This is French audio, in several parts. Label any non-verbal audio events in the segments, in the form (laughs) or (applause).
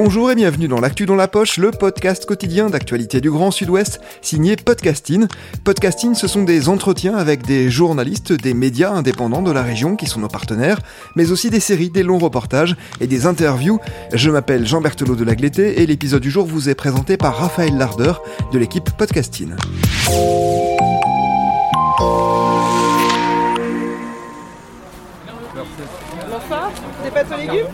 Bonjour et bienvenue dans l'actu dans la poche, le podcast quotidien d'actualité du Grand Sud-Ouest, signé Podcasting. Podcasting, ce sont des entretiens avec des journalistes, des médias indépendants de la région qui sont nos partenaires, mais aussi des séries, des longs reportages et des interviews. Je m'appelle Jean Berthelot de Lagleté et l'épisode du jour vous est présenté par Raphaël Larder de l'équipe Podcasting. Des pâtes aux légumes?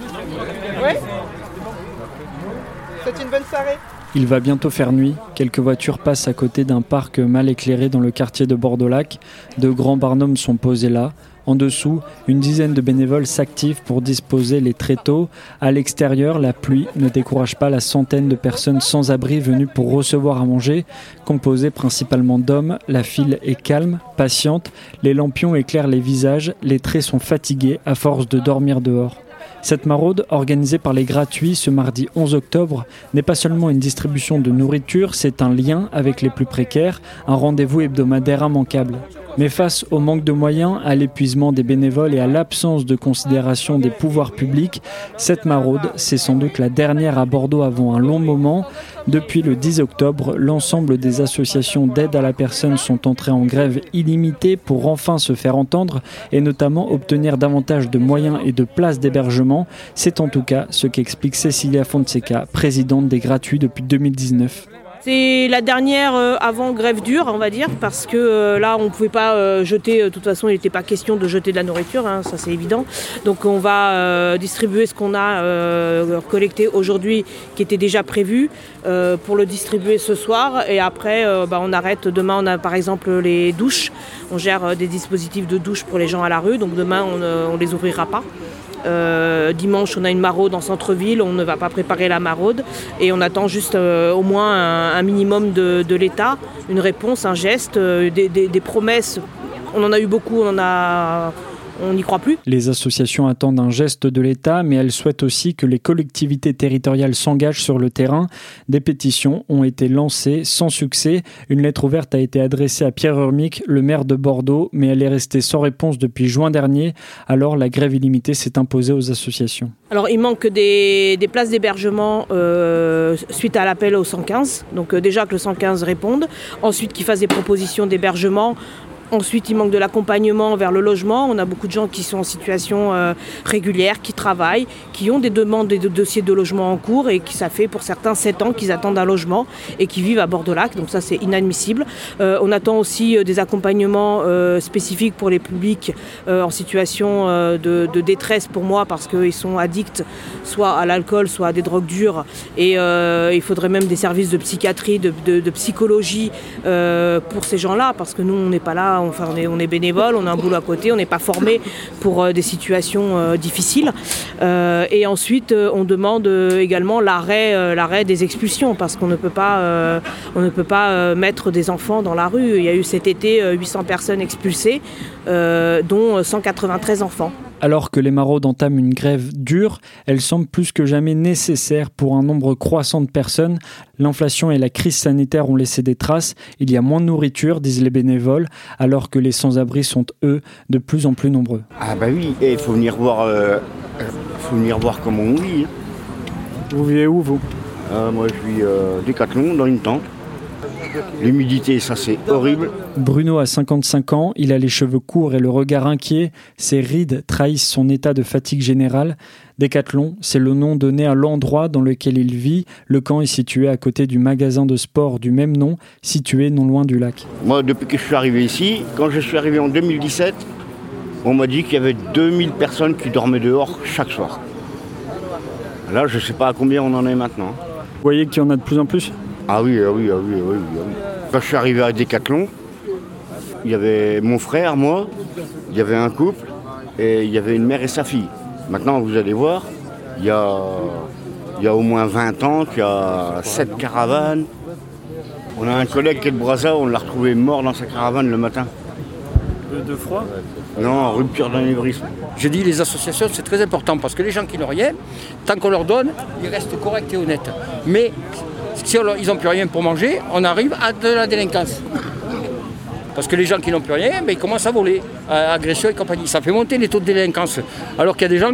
Une bonne soirée Il va bientôt faire nuit. Quelques voitures passent à côté d'un parc mal éclairé dans le quartier de Bordeaux-Lac. De grands barnums sont posés là. En dessous, une dizaine de bénévoles s'activent pour disposer les tréteaux. À l'extérieur, la pluie ne décourage pas la centaine de personnes sans abri venues pour recevoir à manger. Composée principalement d'hommes, la file est calme, patiente. Les lampions éclairent les visages. Les traits sont fatigués à force de dormir dehors. Cette maraude, organisée par les gratuits ce mardi 11 octobre, n'est pas seulement une distribution de nourriture, c'est un lien avec les plus précaires, un rendez-vous hebdomadaire immanquable. Mais face au manque de moyens, à l'épuisement des bénévoles et à l'absence de considération des pouvoirs publics, cette maraude, c'est sans doute la dernière à Bordeaux avant un long moment. Depuis le 10 octobre, l'ensemble des associations d'aide à la personne sont entrées en grève illimitée pour enfin se faire entendre et notamment obtenir davantage de moyens et de places d'hébergement. C'est en tout cas ce qu'explique Cecilia Fonseca, présidente des gratuits depuis 2019. C'est la dernière euh, avant grève dure, on va dire, parce que euh, là, on ne pouvait pas euh, jeter, de toute façon, il n'était pas question de jeter de la nourriture, hein, ça c'est évident. Donc on va distribuer ce qu'on a collecté aujourd'hui, qui était déjà prévu, pour le distribuer ce soir. Et après, bah, on arrête. Demain, on a par exemple les douches. On gère des dispositifs de douche pour les gens à la rue, donc demain, on ne les ouvrira pas. Euh, dimanche, on a une maraude en centre-ville, on ne va pas préparer la maraude et on attend juste euh, au moins un, minimum de, l'État, une réponse, un geste, euh, des, promesses. On en a eu beaucoup, on en a on n'y croit plus. Les associations attendent un geste de l'État, mais elles souhaitent aussi que les collectivités territoriales s'engagent sur le terrain. Des pétitions ont été lancées sans succès. Une lettre ouverte a été adressée à Pierre Urmic, le maire de Bordeaux, mais elle est restée sans réponse depuis juin dernier. Alors la grève illimitée s'est imposée aux associations. Alors il manque des, places d'hébergement euh, suite à l'appel au 115. Donc euh, déjà que le 115 réponde. Ensuite qu'il fasse des propositions d'hébergement Ensuite, il manque de l'accompagnement vers le logement. On a beaucoup de gens qui sont en situation euh, régulière, qui travaillent, qui ont des demandes et des dossiers de logement en cours et qui ça fait pour certains 7 ans qu'ils attendent un logement et qui vivent à Bordeaux-Lac. Donc ça, c'est inadmissible. Euh, on attend aussi euh, des accompagnements spécifiques pour les publics en situation de, détresse pour moi parce qu'ils sont addicts soit à l'alcool, soit à des drogues dures. Et il faudrait même des services de psychiatrie, de, de psychologie pour ces gens-là parce que nous, on n'est pas là on, est, bénévole, on a un boulot à côté, on n'est pas formé pour euh, des situations euh, difficiles. Euh, et ensuite, on demande également l'arrêt, des expulsions parce qu'on ne peut pas, on ne peut pas mettre des enfants dans la rue. Il y a eu cet été 800 personnes expulsées, dont 193 enfants. Alors que les maraudes entament une grève dure, elle semble plus que jamais nécessaire pour un nombre croissant de personnes. L'inflation et la crise sanitaire ont laissé des traces. Il y a moins de nourriture, disent les bénévoles, alors que les sans-abri sont, eux, de plus en plus nombreux. Ah bah oui, et il faut venir voir, euh, faut venir voir comment on vit. Hein. Vous vivez où, vous? Euh, Moi, je vis euh, Décathlon, dans une tente. L'humidité, ça c'est horrible. Bruno a 55 ans, il a les cheveux courts et le regard inquiet. Ses rides trahissent son état de fatigue générale. Décathlon, c'est le nom donné à l'endroit dans lequel il vit. Le camp est situé à côté du magasin de sport du même nom, situé non loin du lac. Moi, depuis que je suis arrivé ici, quand je suis arrivé en 2017, on m'a dit qu'il y avait 2000 personnes qui dormaient dehors chaque soir. Là, je ne sais pas à combien on en est maintenant. Vous voyez qu'il y en a de plus en plus? Ah oui, ah oui, ah oui, ah oui, ah oui. Quand je suis arrivé à Decathlon, il y avait mon frère, moi, il y avait un couple et il y avait une mère et sa fille. Maintenant, vous allez voir, il y a, il y a au moins 20 ans qu'il y a 7 caravanes. On a un collègue qui est de Brazza, on l'a retrouvé mort dans sa caravane le matin. De, froid Non, rupture d'anévrisme. Je dis les associations, c'est très important parce que les gens qui n'ont rien, tant qu'on leur donne, ils restent corrects et honnêtes. Mais si ils n'ont plus rien pour manger, on arrive à de la délinquance. Parce que les gens qui n'ont plus rien, ben, ils commencent à voler, à agression et compagnie. Ça fait monter les taux de délinquance. Alors qu'il y a des gens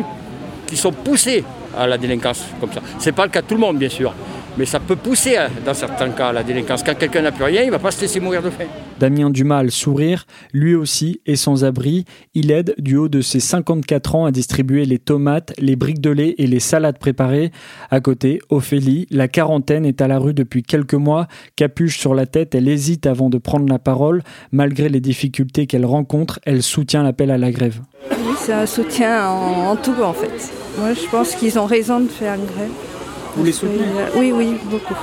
qui sont poussés à la délinquance comme ça. Ce n'est pas le cas de tout le monde, bien sûr. Mais ça peut pousser, hein, dans certains cas, à la délinquance. Quand quelqu'un n'a plus rien, il ne va pas se laisser mourir de faim. Damien Dumas a le sourire, lui aussi est sans abri. Il aide du haut de ses 54 ans à distribuer les tomates, les briques de lait et les salades préparées. À côté, Ophélie, la quarantaine, est à la rue depuis quelques mois. Capuche sur la tête, elle hésite avant de prendre la parole. Malgré les difficultés qu'elle rencontre, elle soutient l'appel à la grève. Oui, c'est un soutien en, en tout en fait. Moi je pense qu'ils ont raison de faire une grève. Vous les soutenez Oui, oui, beaucoup.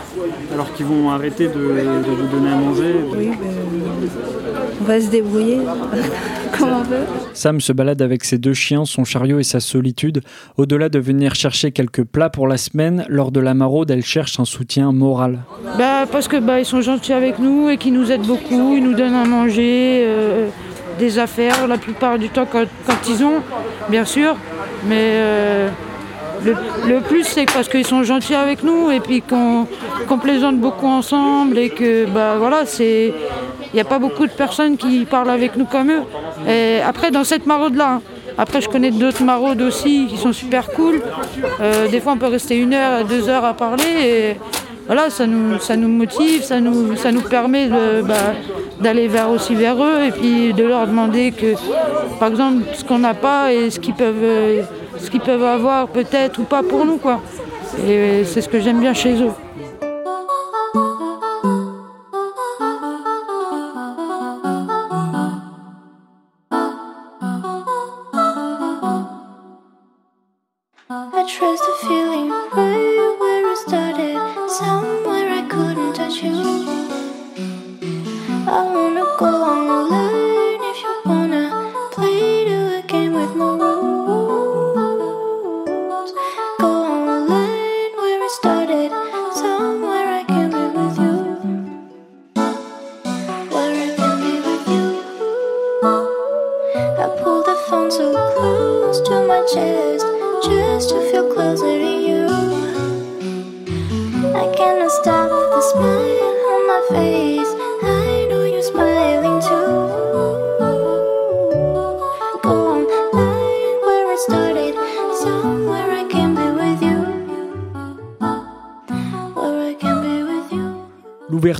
Alors qu'ils vont arrêter de, de vous donner à manger Oui, ben, on va se débrouiller (laughs) comme on veut. Sam se balade avec ses deux chiens, son chariot et sa solitude. Au-delà de venir chercher quelques plats pour la semaine, lors de la maraude, elle cherche un soutien moral. Bah, parce que bah, ils sont gentils avec nous et qu'ils nous aident beaucoup, ils nous donnent à manger, euh, des affaires la plupart du temps quand, quand ils ont, bien sûr. Mais euh, le, plus c'est parce qu'ils sont gentils avec nous et puis qu'on plaisante beaucoup ensemble et que bah voilà c'est il n'y a pas beaucoup de personnes qui parlent avec nous comme eux. Et après dans cette maraude là. Après, je connais d'autres maraudes aussi qui sont super cool. Euh, des fois, on peut rester une heure, deux heures à parler. Et voilà, ça nous, ça nous motive, ça nous, ça nous permet bah, d'aller vers aussi vers eux et puis de leur demander que, par exemple, ce qu'on n'a pas et ce qu'ils peuvent, qu'ils peuvent avoir peut-être ou pas pour nous, quoi. Et c'est ce que j'aime bien chez eux.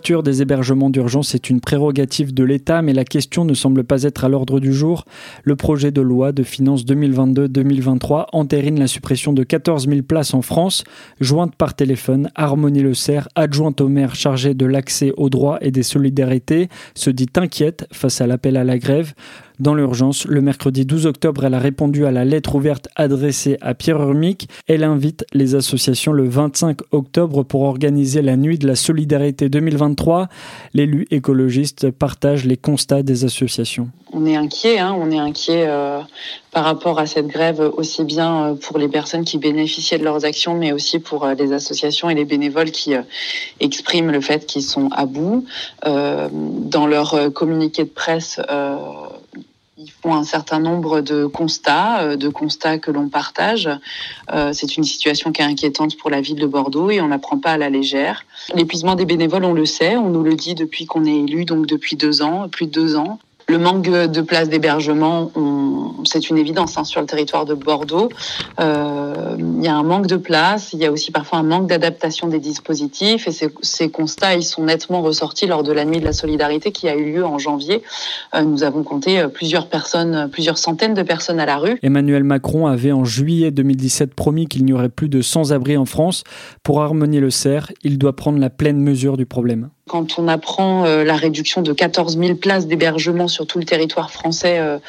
L'ouverture des hébergements d'urgence est une prérogative de l'État, mais la question ne semble pas être à l'ordre du jour. Le projet de loi de finances 2022-2023 entérine la suppression de 14 000 places en France. Jointe par téléphone, Harmonie Le Serre, adjointe au maire chargée de l'accès aux droits et des solidarités, se dit inquiète face à l'appel à la grève. Dans l'urgence, le mercredi 12 octobre, elle a répondu à la lettre ouverte adressée à Pierre Urmic. Elle invite les associations le 25 octobre pour organiser la nuit de la solidarité 2023. L'élu écologiste partage les constats des associations. on est inquiet, hein, on est inquiet euh, par rapport à cette grève aussi bien euh, pour les personnes qui bénéficiaient de leurs actions, mais aussi pour euh, les associations et les bénévoles qui expriment le fait qu'ils sont à bout. Dans leur communiqué de presse, ils font un certain nombre de constats, euh, de constats que l'on partage. Euh, c'est une situation qui est inquiétante pour la ville de Bordeaux et on ne la prend pas à la légère. L'épuisement des bénévoles, on le sait, on nous le dit depuis qu'on est élu, donc depuis deux ans, plus de deux ans. Le manque de places d'hébergement, c'est une évidence hein, sur le territoire de Bordeaux. Euh, il y a un manque de places, il y a aussi parfois un manque d'adaptation des dispositifs et ces, constats, ils sont nettement ressortis lors de la nuit de la solidarité qui a eu lieu en janvier. Euh, nous avons compté euh, plusieurs personnes, plusieurs centaines de personnes à la rue. Emmanuel Macron avait en juillet 2017 promis qu'il n'y aurait plus de sans-abri en France. Pour harmonier le cerf, il doit prendre la pleine mesure du problème. Quand on apprend euh, la réduction de 14 000 places d'hébergement sur tout le territoire français euh,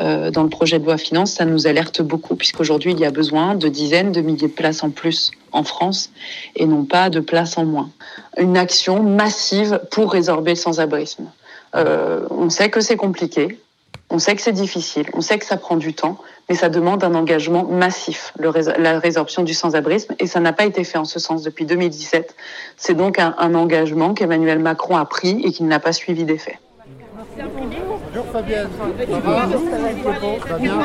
euh, dans le projet de loi finance, ça nous alerte beaucoup, puisqu'aujourd'hui, il y a besoin de dizaines de milliers de places en plus en France et non pas de places en moins. Une action massive pour résorber le sans-abrisme. On sait que c'est compliqué, on sait que c'est difficile, on sait que ça prend du temps, mais ça demande un engagement massif, le rés- la résorption du sans-abrisme, et ça n'a pas été fait en ce sens depuis 2017. C'est donc un, un engagement qu'Emmanuel Macron a pris et qui n'a pas suivi d'effet. Bonjour Fabienne. Ça va Ça va bien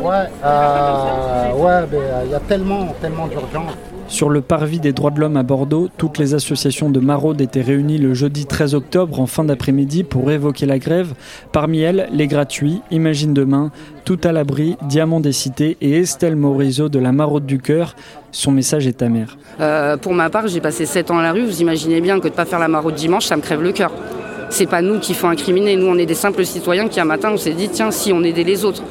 Ouais, euh, ouais, mais euh, il y a tellement, tellement d'urgence. Sur le parvis des droits de l'homme à Bordeaux, toutes les associations de maraudes étaient réunies le jeudi 13 octobre en fin d'après-midi pour évoquer la grève. Parmi elles, les gratuits, Imagine demain, Tout à l'abri, Diamant des cités et Estelle Morisot de la Maraude du Cœur. Son message est amer. Euh, pour ma part, j'ai passé 7 ans à la rue. Vous imaginez bien que de ne pas faire la maraude dimanche, ça me crève le cœur. C'est pas nous qui faut incriminer. Nous, on est des simples citoyens qui, un matin, on s'est dit tiens, si on aidait les autres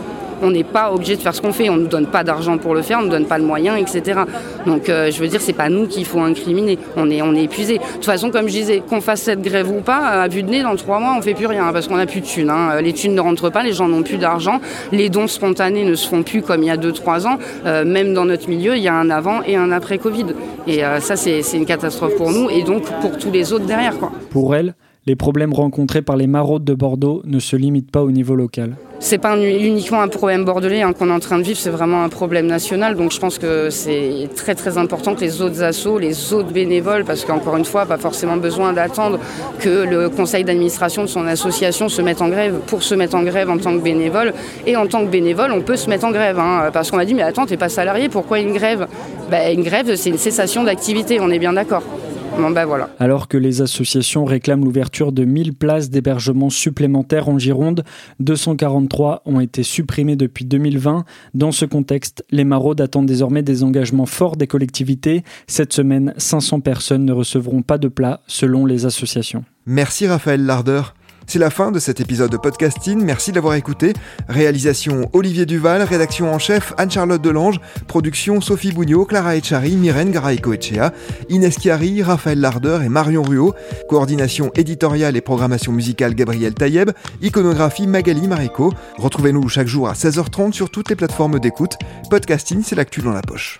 on n'est pas obligé de faire ce qu'on fait. On ne nous donne pas d'argent pour le faire, on ne nous donne pas le moyen, etc. Donc euh, je veux dire, c'est pas nous qu'il faut incriminer. On est, on est épuisé. De toute façon, comme je disais, qu'on fasse cette grève ou pas, à vue de nez, dans trois mois, on fait plus rien parce qu'on n'a plus de thunes. Hein. Les thunes ne rentrent pas, les gens n'ont plus d'argent, les dons spontanés ne se font plus comme il y a 2-3 ans. Euh, même dans notre milieu, il y a un avant et un après Covid. Et euh, ça, c'est une catastrophe pour nous et donc pour tous les autres derrière. Quoi. Pour elle, les problèmes rencontrés par les maraudes de Bordeaux ne se limitent pas au niveau local. C'est pas uniquement un problème bordelais hein, qu'on est en train de vivre, c'est vraiment un problème national. Donc je pense que c'est très très important que les autres assos, les autres bénévoles, parce qu'encore une fois, pas forcément besoin d'attendre que le conseil d'administration de son association se mette en grève pour se mettre en grève en tant que bénévole. Et en tant que bénévole, on peut se mettre en grève, hein, parce qu'on m'a dit mais attends, t'es pas salarié, pourquoi une grève? Ben, Une grève, c'est une cessation d'activité, on est bien d'accord. Ben voilà. Alors que les associations réclament l'ouverture de 1000 places d'hébergement supplémentaires en Gironde, 243 ont été supprimées depuis 2020. Dans ce contexte, les maraudes attendent désormais des engagements forts des collectivités. Cette semaine, 500 personnes ne recevront pas de plats selon les associations. Merci Raphaël Lardeur. C'est la fin de cet épisode de podcasting. Merci d'avoir écouté. Réalisation Olivier Duval, rédaction en chef Anne-Charlotte Delange, production Sophie Bougnot, Clara Echari, Myrène Garaïco-Echea, Inès Chiari, Raphaël Lardeur et Marion Ruot, coordination éditoriale et programmation musicale Gabriel Taïeb, iconographie Magali Marico. Retrouvez-nous chaque jour à 16h30 sur toutes les plateformes d'écoute. Podcasting, c'est l'actu dans la poche.